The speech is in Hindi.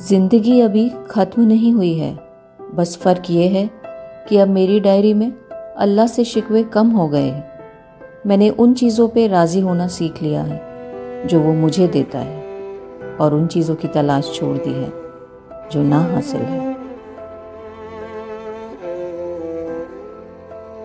ज़िंदगी अभी ख़त्म नहीं हुई है। बस फ़र्क ये है कि अब मेरी डायरी में अल्लाह से शिकवे कम हो गए हैं। मैंने उन चीज़ों पे राज़ी होना सीख लिया है, जो वो मुझे देता है, और उन चीज़ों की तलाश छोड़ दी है, जो ना हासिल है।